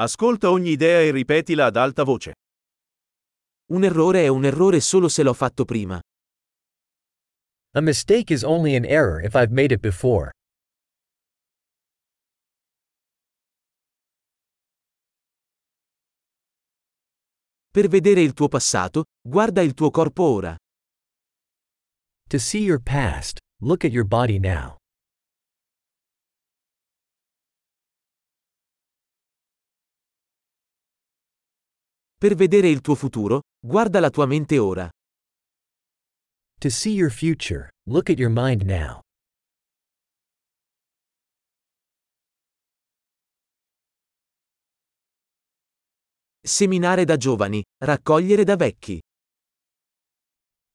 Ascolta ogni idea e ripetila ad alta voce. Un errore è un errore solo se l'ho fatto prima. A mistake is only an error if I've made it before. Per vedere il tuo passato, guarda il tuo corpo ora. To see your past, look at your body now. Per vedere il tuo futuro, guarda la tua mente ora. To see your future, look at your mind now. Seminare da giovani, raccogliere da vecchi.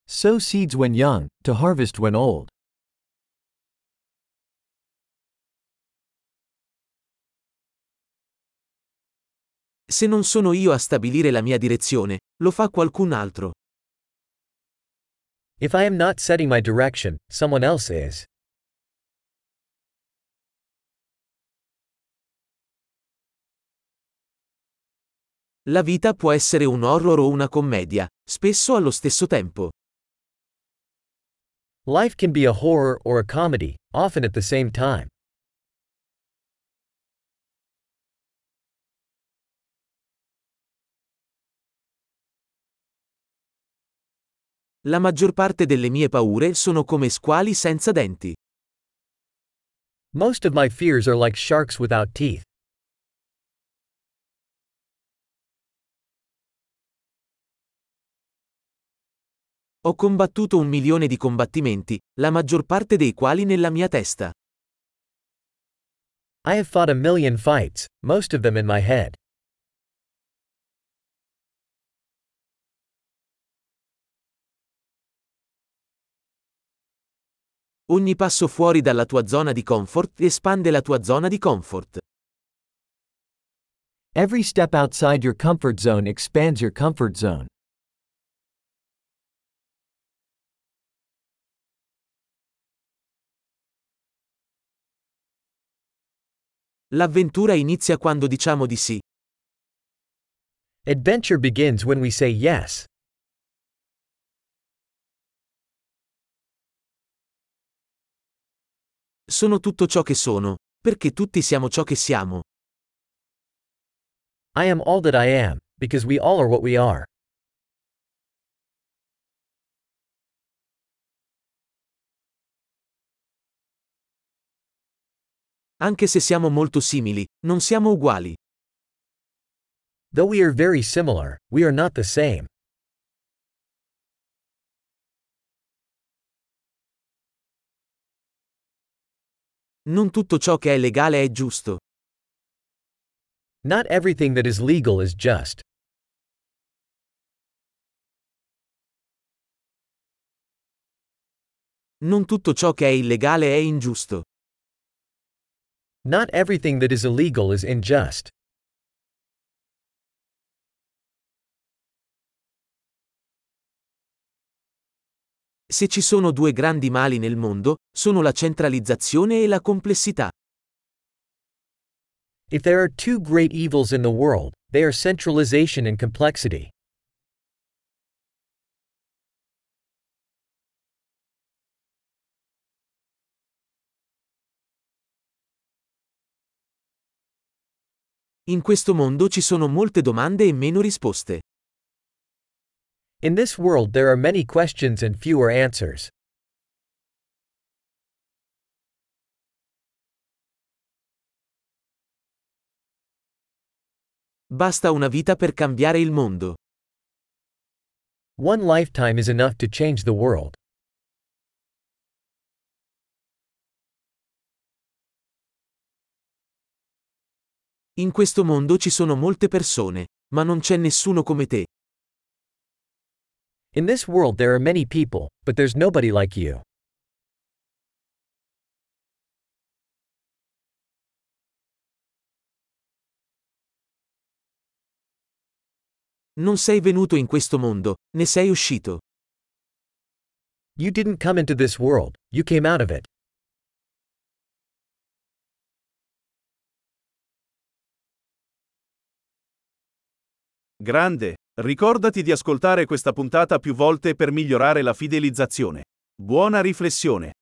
Sow seeds when young, to harvest when old. Se non sono io a stabilire la mia direzione, lo fa qualcun altro. If I am not setting my direction, someone else is. La vita può essere un horror o una commedia, spesso allo stesso tempo. Life can be a horror or a comedy, often at the same time. La maggior parte delle mie paure sono come squali senza denti. Most of my fears are like sharks without teeth. Ho combattuto un milione di combattimenti, la maggior parte dei quali nella mia testa. I have fought a million fights, most of them in my head. Ogni passo fuori dalla tua zona di comfort espande la tua zona di comfort. Every step outside your comfort zone expands your comfort zone. L'avventura inizia quando diciamo di sì. Adventure begins when we say yes. Sono tutto ciò che sono, perché tutti siamo ciò che siamo. I am all that I am, because we all are what we are. Anche se siamo molto simili, non siamo uguali. Though we are very similar, we are not the same. Non tutto ciò che è legale è giusto. Not everything that is legal is just. Non tutto ciò che è illegale è ingiusto. Not everything that is illegal is unjust. Se ci sono due grandi mali nel mondo, sono la centralizzazione e la complessità. If there are two great evils in the world, they are centralization and complexity. In questo mondo ci sono molte domande e meno risposte. In this world there are many questions and fewer answers. Basta una vita per cambiare il mondo. One lifetime is enough to change the world. In questo mondo ci sono molte persone, ma non c'è nessuno come te. In this world there are many people, but there's nobody like you. Non sei venuto in questo mondo, ne sei uscito. You didn't come into this world, you came out of it. Grande, ricordati di ascoltare questa puntata più volte per migliorare la fidelizzazione. Buona riflessione.